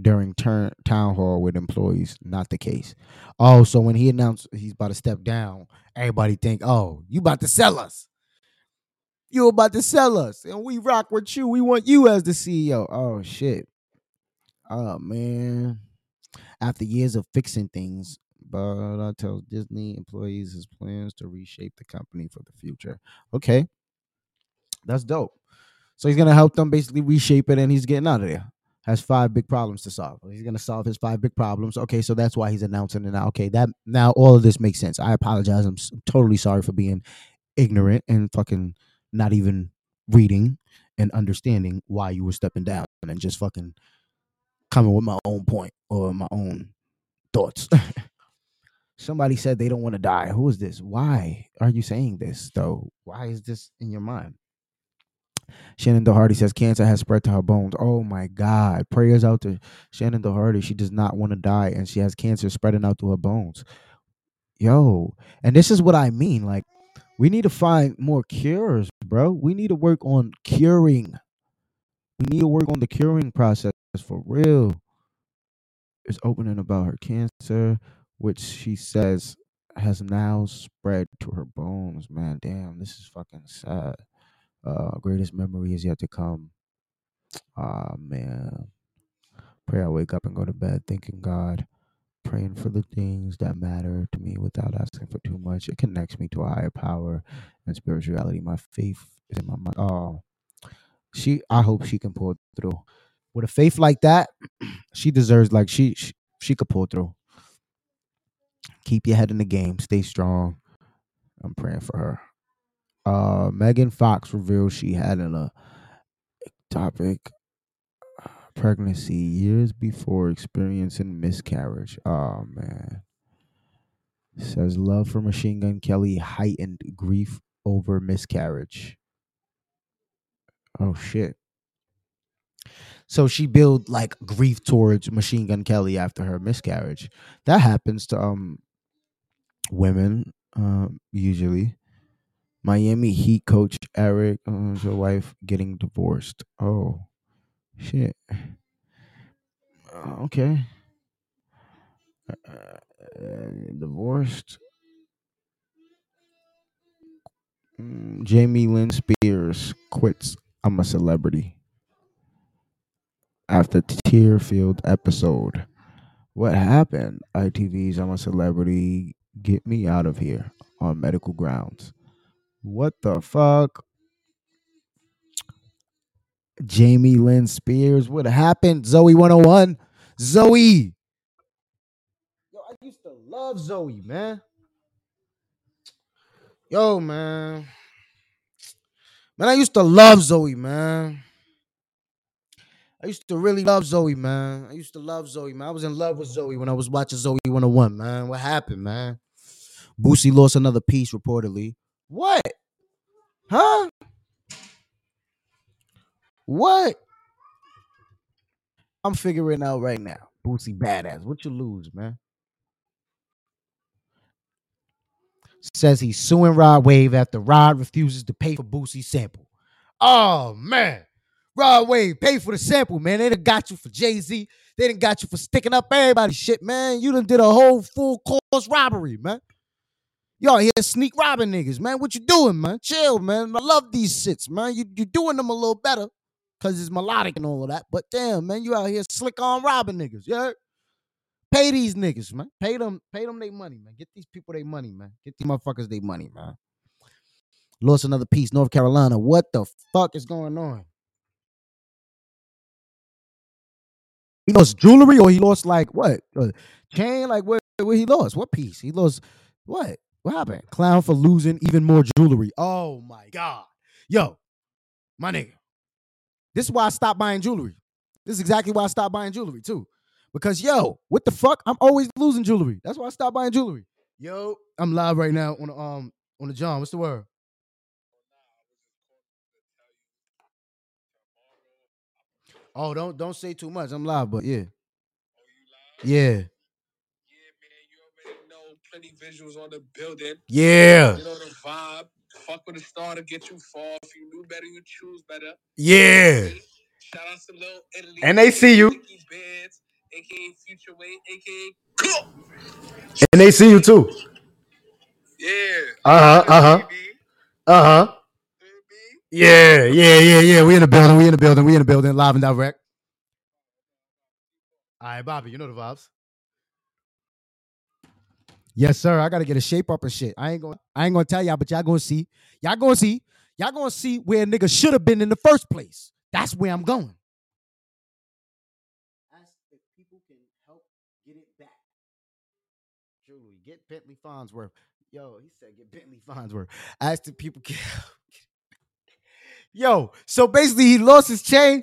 during turn town hall with employees. Not the case. Oh, so when he announced he's about to step down, everybody think, oh, you about to sell us. You about to sell us, and we rock with you. We want you as the CEO. Oh shit. Oh man. After years of fixing things, but tells Disney employees his plans to reshape the company for the future. Okay. That's dope. So he's gonna help them basically reshape it and he's getting out of there. has five big problems to solve. He's gonna solve his five big problems. Okay, so that's why he's announcing it now. Okay, that now all of this makes sense. I apologize. I'm totally sorry for being ignorant and fucking not even reading and understanding why you were stepping down and just fucking coming with my own point or my own thoughts. [LAUGHS] Somebody said they don't want to die. Who is this? Why are you saying this though? Why is this in your mind? Shannen Doherty says cancer has spread to her bones. Oh my God. Prayers out to Shannen Doherty. She does not want to die and she has cancer spreading out to her bones. Yo, and this is what I mean. Like, we need to find more cures, bro. We need to work on curing. We need to work on the curing process for real. It's opening about her cancer, which she says has now spread to her bones. Man, damn, this is fucking sad. Uh, greatest memory is yet to come. Ah, man. Pray I wake up and go to bed thanking God, praying for the things that matter to me without asking for too much. It connects me to a higher power and spirituality. My faith is in my mind. Oh, she. I hope she can pull through. With a faith like that, [CLEARS THROAT] she deserves. Like she, she, she could pull through. Keep your head in the game. Stay strong. I'm praying for her. Uh, Megan Fox revealed she had an ectopic pregnancy years before experiencing miscarriage. Oh man. Says love for Machine Gun Kelly heightened grief over miscarriage. Oh shit. So she built like grief towards Machine Gun Kelly after her miscarriage. That happens to um women um usually. Miami Heat coach Erik, uh, his wife getting divorced. Oh shit. Uh, okay. Uh, divorced. Mm, Jamie Lynn Spears quits I'm a Celebrity after tear filled episode. What happened? ITV's I'm a Celebrity Get Me Out of Here on medical grounds. What the fuck? Jamie Lynn Spears. What happened? Zoey 101. Zoe. Yo, I used to love Zoe, man. Yo, man. Man, I used to love Zoe, man. I used to really love Zoe, man. I used to love Zoe, man. I was in love with Zoe when I was watching Zoey 101, man. What happened, man? Boosie lost another piece, reportedly. What? Huh? What? I'm figuring out right now. Boosie badass. What you lose, man? Says he's suing Rod Wave after Rod refuses to pay for Boosie's sample. Oh man. Rod Wave, pay for the sample, man. They done got you for Jay-Z. They done got you for sticking up everybody's shit, man. You done did a whole full course robbery, man. Y'all here sneak robbing niggas, man. What you doing, man? Chill, man. I love these shits, man. You you doing them a little better because it's melodic and all of that. But damn, man, you out here slick on robbing niggas. Yeah. Pay these niggas, man. Pay them, pay them their money, man. Get these people their money, man. Get these motherfuckers their money, man. Lost another piece, North Carolina. What the fuck is going on? He lost jewelry, or he lost like what? A chain? Like what? What he lost? What piece? He lost what? What happened? Clown for losing even more jewelry. Oh my god, yo, my nigga. This is why I stopped buying jewelry. This is exactly why I stopped buying jewelry too. Because yo, what the fuck? I'm always losing jewelry. That's why I stopped buying jewelry. Yo, I'm live right now on the um on the John. What's the word? Oh, don't don't say too much. I'm live, but yeah. Yeah. Yeah, man, you already know. Plenty visuals on the building. Yeah. You know the vibe. Fuck with a star to get you far. If you knew better, you choose better. Yeah. Shout out to Lil Italy. And they see you. Bands, aka Future Weight, aka Cool. And they see you too. Yeah. Uh-huh, uh-huh. Uh-huh. Yeah, yeah, yeah, yeah. We in the building. We in the building. We in the building. Live and direct. All right, Bobby, you know the vibes. Yes, sir. I gotta get a shape up and shit. I ain't gonna I ain't gonna tell y'all, but y'all gonna see. Y'all gonna see. Y'all gonna see where a nigga should have been in the first place. That's where I'm going. Ask if people can help get it back. Truly, get Bentley Farnsworth. Yo, he said get Bentley Farnsworth. Ask if people can [LAUGHS] Yo, so basically he lost his chain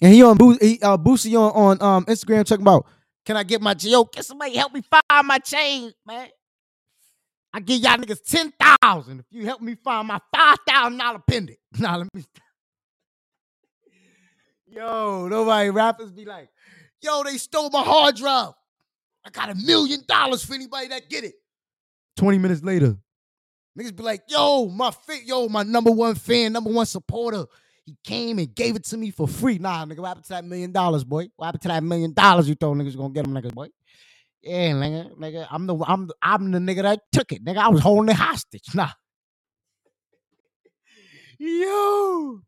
and he on Bo- he, uh, Boosie on, on um, Instagram talking about can I get my yo? Can somebody help me find my chain, man? I give y'all niggas ten thousand if you help me find my five thousand dollar pendant. [LAUGHS] Nah, let me. Yo, nobody rappers be like, yo, they stole my hard drive. I got a million dollars for anybody that get it. 20 minutes later, niggas be like, yo, my fa- yo, my number one fan, number one supporter. He came and gave it to me for free. Nah, nigga, what happened to that million dollars, boy? What happened to that million dollars you thought niggas gonna get them niggas, boy? Yeah, nigga, nigga, I'm the I'm the, I'm the nigga that took it, nigga. I was holding it hostage. [LAUGHS] Nah. Yo,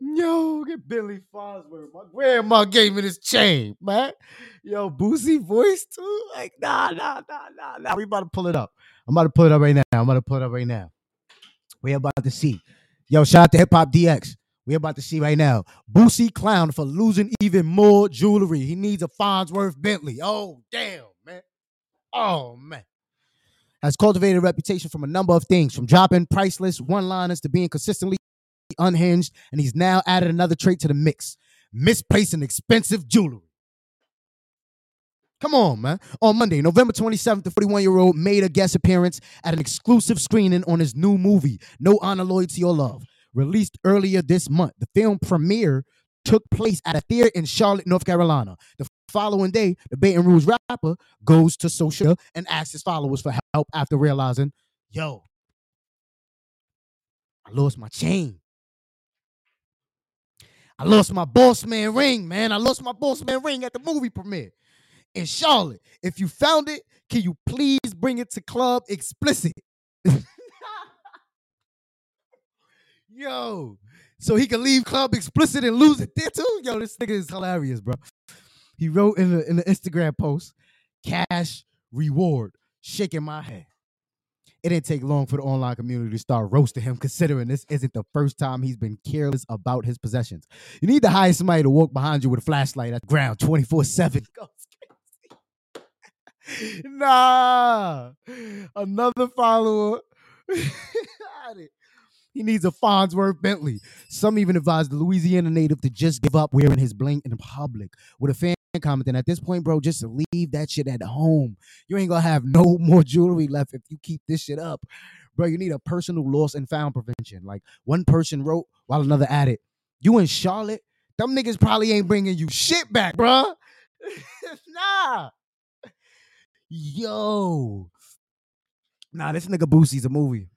yo, get Billy Farnsworth. My grandma gave me this chain, man. Yo, Boosie voice too. Like, nah, nah, nah, nah, nah. We about to pull it up. I'm about to pull it up right now. I'm about to pull it up right now. We about to see. Yo, shout out to Hip Hop DX. We about to see right now. Boosie clown for losing even more jewelry. He needs a Farnsworth Bentley. Oh, damn, man. Oh, man. Has cultivated a reputation from a number of things, from dropping priceless one-liners to being consistently unhinged, and he's now added another trait to the mix: misplacing expensive jewelry. Come on, man. On Monday, November 27th, the 41 year old made a guest appearance at an exclusive screening on his new movie, No Honor, Loyalty, or Love. Released earlier this month, the film premiere took place at a theater in Charlotte, North Carolina. The following day, the Baton Rouge rapper goes to social and asks his followers for help after realizing, yo, I lost my chain. I lost my boss man ring, man. I lost my boss man ring at the movie premiere in Charlotte. If you found it, can you please bring it to Club Explicit? Yo, so he can leave Club Explicit and lose it there too. Yo, this nigga is hilarious, bro. He wrote in the in the Instagram post, "Cash reward." Shaking my head. It didn't take long for the online community to start roasting him, considering this isn't the first time he's been careless about his possessions. You need to hire somebody to walk behind you with a flashlight at the ground 24 7. [LAUGHS] [LAUGHS] Nah, another follower. [LAUGHS] He needs a Farnsworth Bentley. Some even advised the Louisiana native to just give up wearing his bling in public. With a fan commenting, at this point, bro, just leave that shit at home. You ain't gonna have no [LAUGHS] more jewelry left if you keep this shit up. Bro, you need a personal loss and found prevention. Like one person wrote while another added, You in Charlotte? Them niggas probably ain't bringing you shit back, bro. [LAUGHS] nah. Yo. Nah, this nigga Boosie's a movie.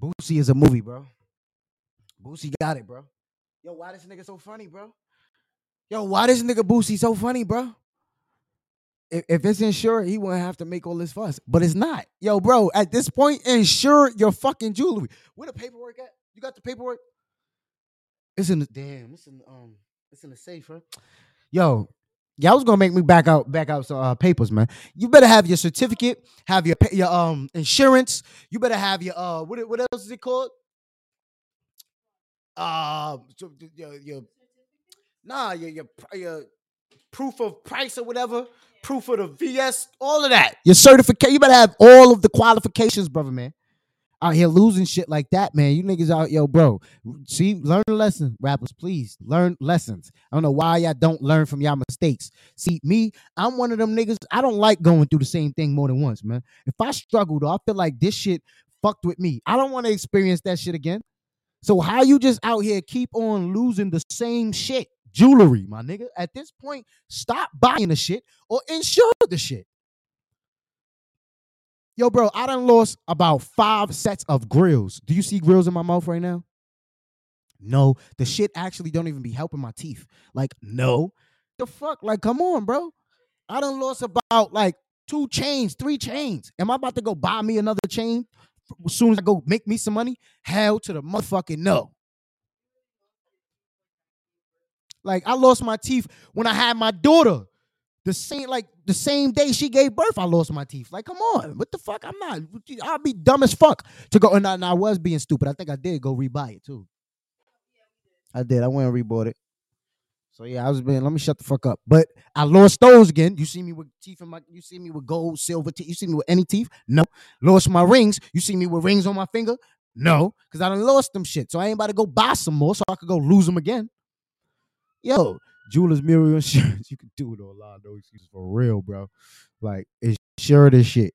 Boosie is a movie, bro. Boosie got it, bro. Yo, why this nigga so funny, bro? Yo, why this nigga Boosie so funny, bro? If, if it's insured, he wouldn't have to make all this fuss. But it's not. Yo, bro, at this point, insure your fucking jewelry. Where the paperwork at? You got the paperwork? It's in the damn, it's in um, it's in the safe, huh? Yo, y'all was gonna make me back out, back out some uh, papers, man. You better have your certificate, have your your um insurance. You better have your uh, what what else is it called? Uh, your, your nah, your your your proof of price or whatever, proof of the VS, all of that. Your certificate. You better have all of the qualifications, brother, man. Out here losing shit like that, man. You niggas out, yo, bro. See, learn a lesson, rappers. Please learn lessons. I don't know why y'all don't learn from y'all mistakes. See, me, I'm one of them niggas. I don't like going through the same thing more than once, man. If I struggled, I feel like this shit fucked with me. I don't want to experience that shit again. So how you just out here keep on losing the same shit? Jewelry, my nigga. At this point, stop buying the shit or insure the shit. Yo, bro, I done lost about five sets of grills. Do you see grills in my mouth right now? No, the shit actually don't even be helping my teeth. Like, no. The fuck? Like, come on, bro. I done lost about like two chains, three chains. Am I about to go buy me another chain as soon as I go make me some money? Hell to the motherfucking no. Like, I lost my teeth when I had my daughter. The same, like the same day she gave birth, I lost my teeth. Like, come on, what the fuck? I'm not. I'll be dumb as fuck to go. And I, and I was being stupid. I think I did go rebuy it too. I did. I went and rebought it. So yeah, I was being. Let me shut the fuck up. But I lost those again. You see me with teeth in my. You see me with gold, silver teeth. You see me with any teeth? No. Lost my rings. You see me with rings on my finger? No, because I done lost them shit. So I ain't about to go buy some more so I could go lose them again. Yo, Jewelers Mutual Insurance. [LAUGHS] You can do it online. No excuses for real, bro. Like, insure this shit.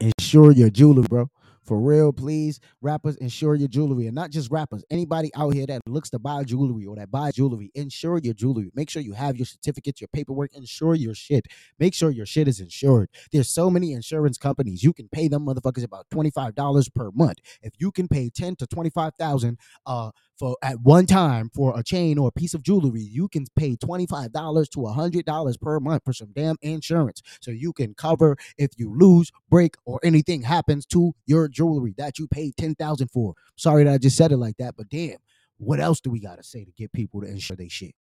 Insure your jewelry, bro. For real, please. Rappers, insure your jewelry. And not just rappers. Anybody out here that looks to buy jewelry or that buys jewelry, insure your jewelry. Make sure you have your certificates, your paperwork. Insure your shit. Make sure your shit is insured. There's so many insurance companies. You can pay them motherfuckers about $25 per month. If you can pay 10 to 25,000 uh for at one time for a chain or a piece of jewelry, you can pay $25 to $100 per month for some damn insurance. So you can cover if you lose, break, or anything happens to your jewelry that you paid 10000 for. Sorry that I just said it like that, but damn, what else do we got to say to get people to insure their shit?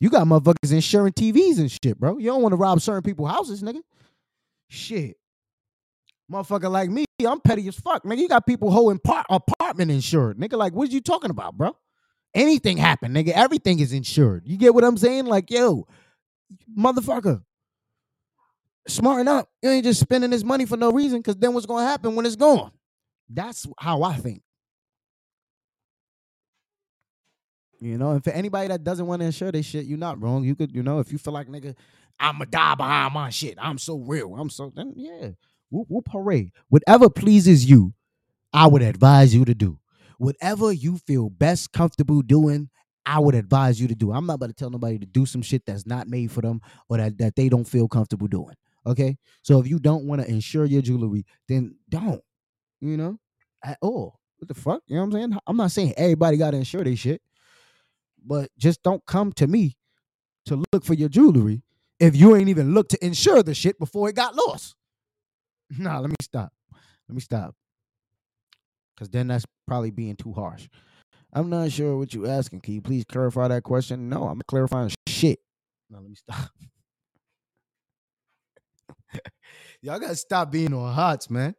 You got motherfuckers insuring TVs and shit, bro. You don't want to rob certain people's houses, nigga. Shit. Motherfucker like me, I'm petty as fuck, nigga. You got people holding par- apartment insured, nigga. Like, what you talking about, bro? Anything happen, nigga. Everything is insured. You get what I'm saying? Like, yo, motherfucker, smarten up. You ain't just spending this money for no reason, because then what's gonna happen when it's gone? That's how I think. You know, and for anybody that doesn't want to insure their shit, you're not wrong. You could, you know, if you feel like nigga, I'ma die behind my shit. I'm so real. I'm so then yeah. Whoop whoop hooray. Whatever pleases you, I would advise you to do. Whatever you feel best comfortable doing, I would advise you to do. I'm not about to tell nobody to do some shit that's not made for them or that, that they don't feel comfortable doing. Okay. So if you don't want to insure your jewelry, then don't, you know, at all. What the fuck? You know what I'm saying? I'm not saying everybody got to insure their shit, but just don't come to me to look for your jewelry if you ain't even looked to insure the shit before it got lost. Nah, let me stop. Let me stop. Cause then that's probably being too harsh. I'm not sure what you're asking. Can you please clarify that question? No, I'm clarifying shit. Now let me stop. [LAUGHS] Y'all gotta stop being on hots, man.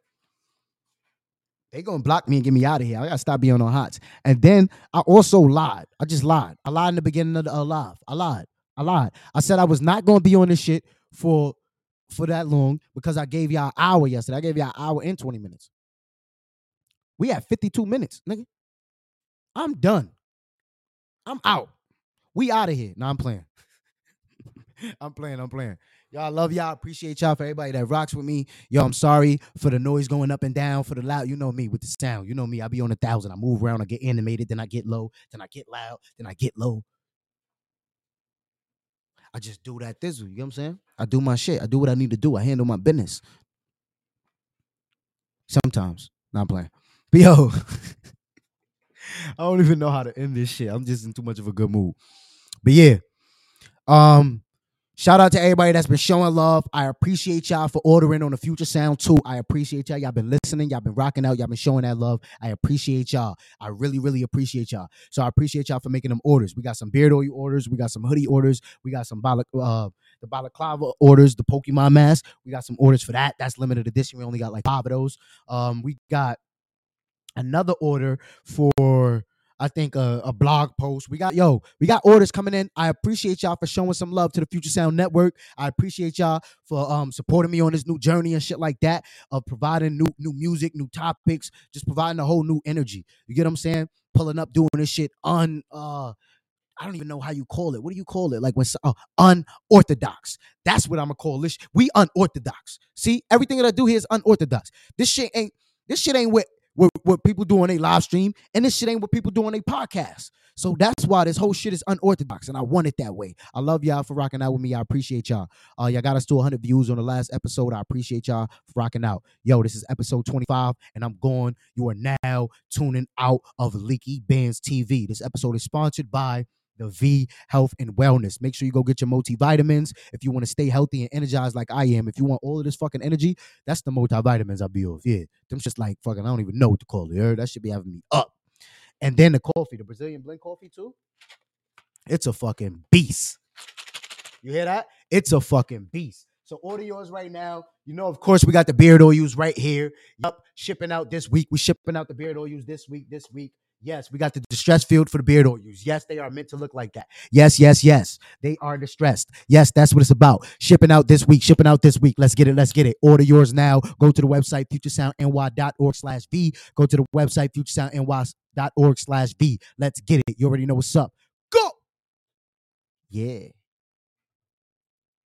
They gonna block me and get me out of here. I gotta stop being on hots. And then I also lied. I just lied. I lied in the beginning of the uh, live. I lied. I lied. I said I was not gonna be on this shit for for that long because I gave y'all an hour yesterday. I gave y'all an hour and 20 minutes. We had 52 minutes, nigga. I'm done. I'm out. We out of here. Now I'm playing. [LAUGHS] I'm playing. I'm playing. Y'all love y'all. Appreciate y'all for everybody that rocks with me. Yo, I'm sorry for the noise going up and down, for the loud. You know me with the sound. You know me. I be on a thousand. I move around. I get animated. Then I get low. Then I get loud. Then I get low. I just do that this. You know what I'm saying? I do my shit. I do what I need to do. I handle my business. Sometimes. Not playing. But [LAUGHS] yo, [LAUGHS] I don't even know how to end this shit. I'm just in too much of a good mood. But yeah. Um, shout out to everybody that's been showing love. I appreciate y'all for ordering on the future sound too. I appreciate y'all. Y'all been listening, y'all been rocking out, y'all been showing that love. I appreciate y'all. I really, really appreciate y'all. So I appreciate y'all for making them orders. We got some beard oil orders, we got some hoodie orders, we got some bala- uh the balaclava orders, the Pokemon mask. We got some orders for that. That's limited edition. We only got like five of those. Um, we got another order for I think a, a, blog post. We got yo, we got orders coming in. I appreciate y'all for showing some love to the Future Sound Network. I appreciate y'all for um supporting me on this new journey and shit like that of providing new new music, new topics, just providing a whole new energy. You get what I'm saying? Pulling up, doing this shit on uh I don't even know how you call it. What do you call it? Like when uh, unorthodox. That's what I'm gonna call this. We unorthodox. See, everything that I do here is unorthodox. This shit ain't. This shit ain't what what, what people do on a live stream, and this shit ain't what people do on a podcast. So that's why this whole shit is unorthodox, and I want it that way. I love y'all for rocking out with me. I appreciate y'all. Uh, y'all got us to 100 views on the last episode. I appreciate y'all for rocking out. Yo, this is episode 25, and I'm going. You are now tuning out of Leeky Bands TV. This episode is sponsored by the V Health and Wellness. Make sure you go get your multivitamins if you want to stay healthy and energized like I am. If you want all of this fucking energy, that's the multivitamins I be off. Yeah, them just like fucking. I don't even know what to call it. Heard? That should be having me up. And then the coffee, the Brazilian blend coffee too. It's a fucking beast. You hear that? It's a fucking beast. So order yours right now. You know, of course, we got the beard oils right here. Yup, shipping out this week. We shipping out the beard oils this week. This week. Yes, we got the distress field for the beard oil use. Yes, they are meant to look like that. Yes, yes, yes. They are distressed. Yes, that's what it's about. Shipping out this week, shipping out this week. Let's get it. Let's get it. Order yours now. Go to the website futuresoundny.org slash V. Go to the website futuresoundny.org slash V. Let's get it. You already know what's up. Go. Yeah.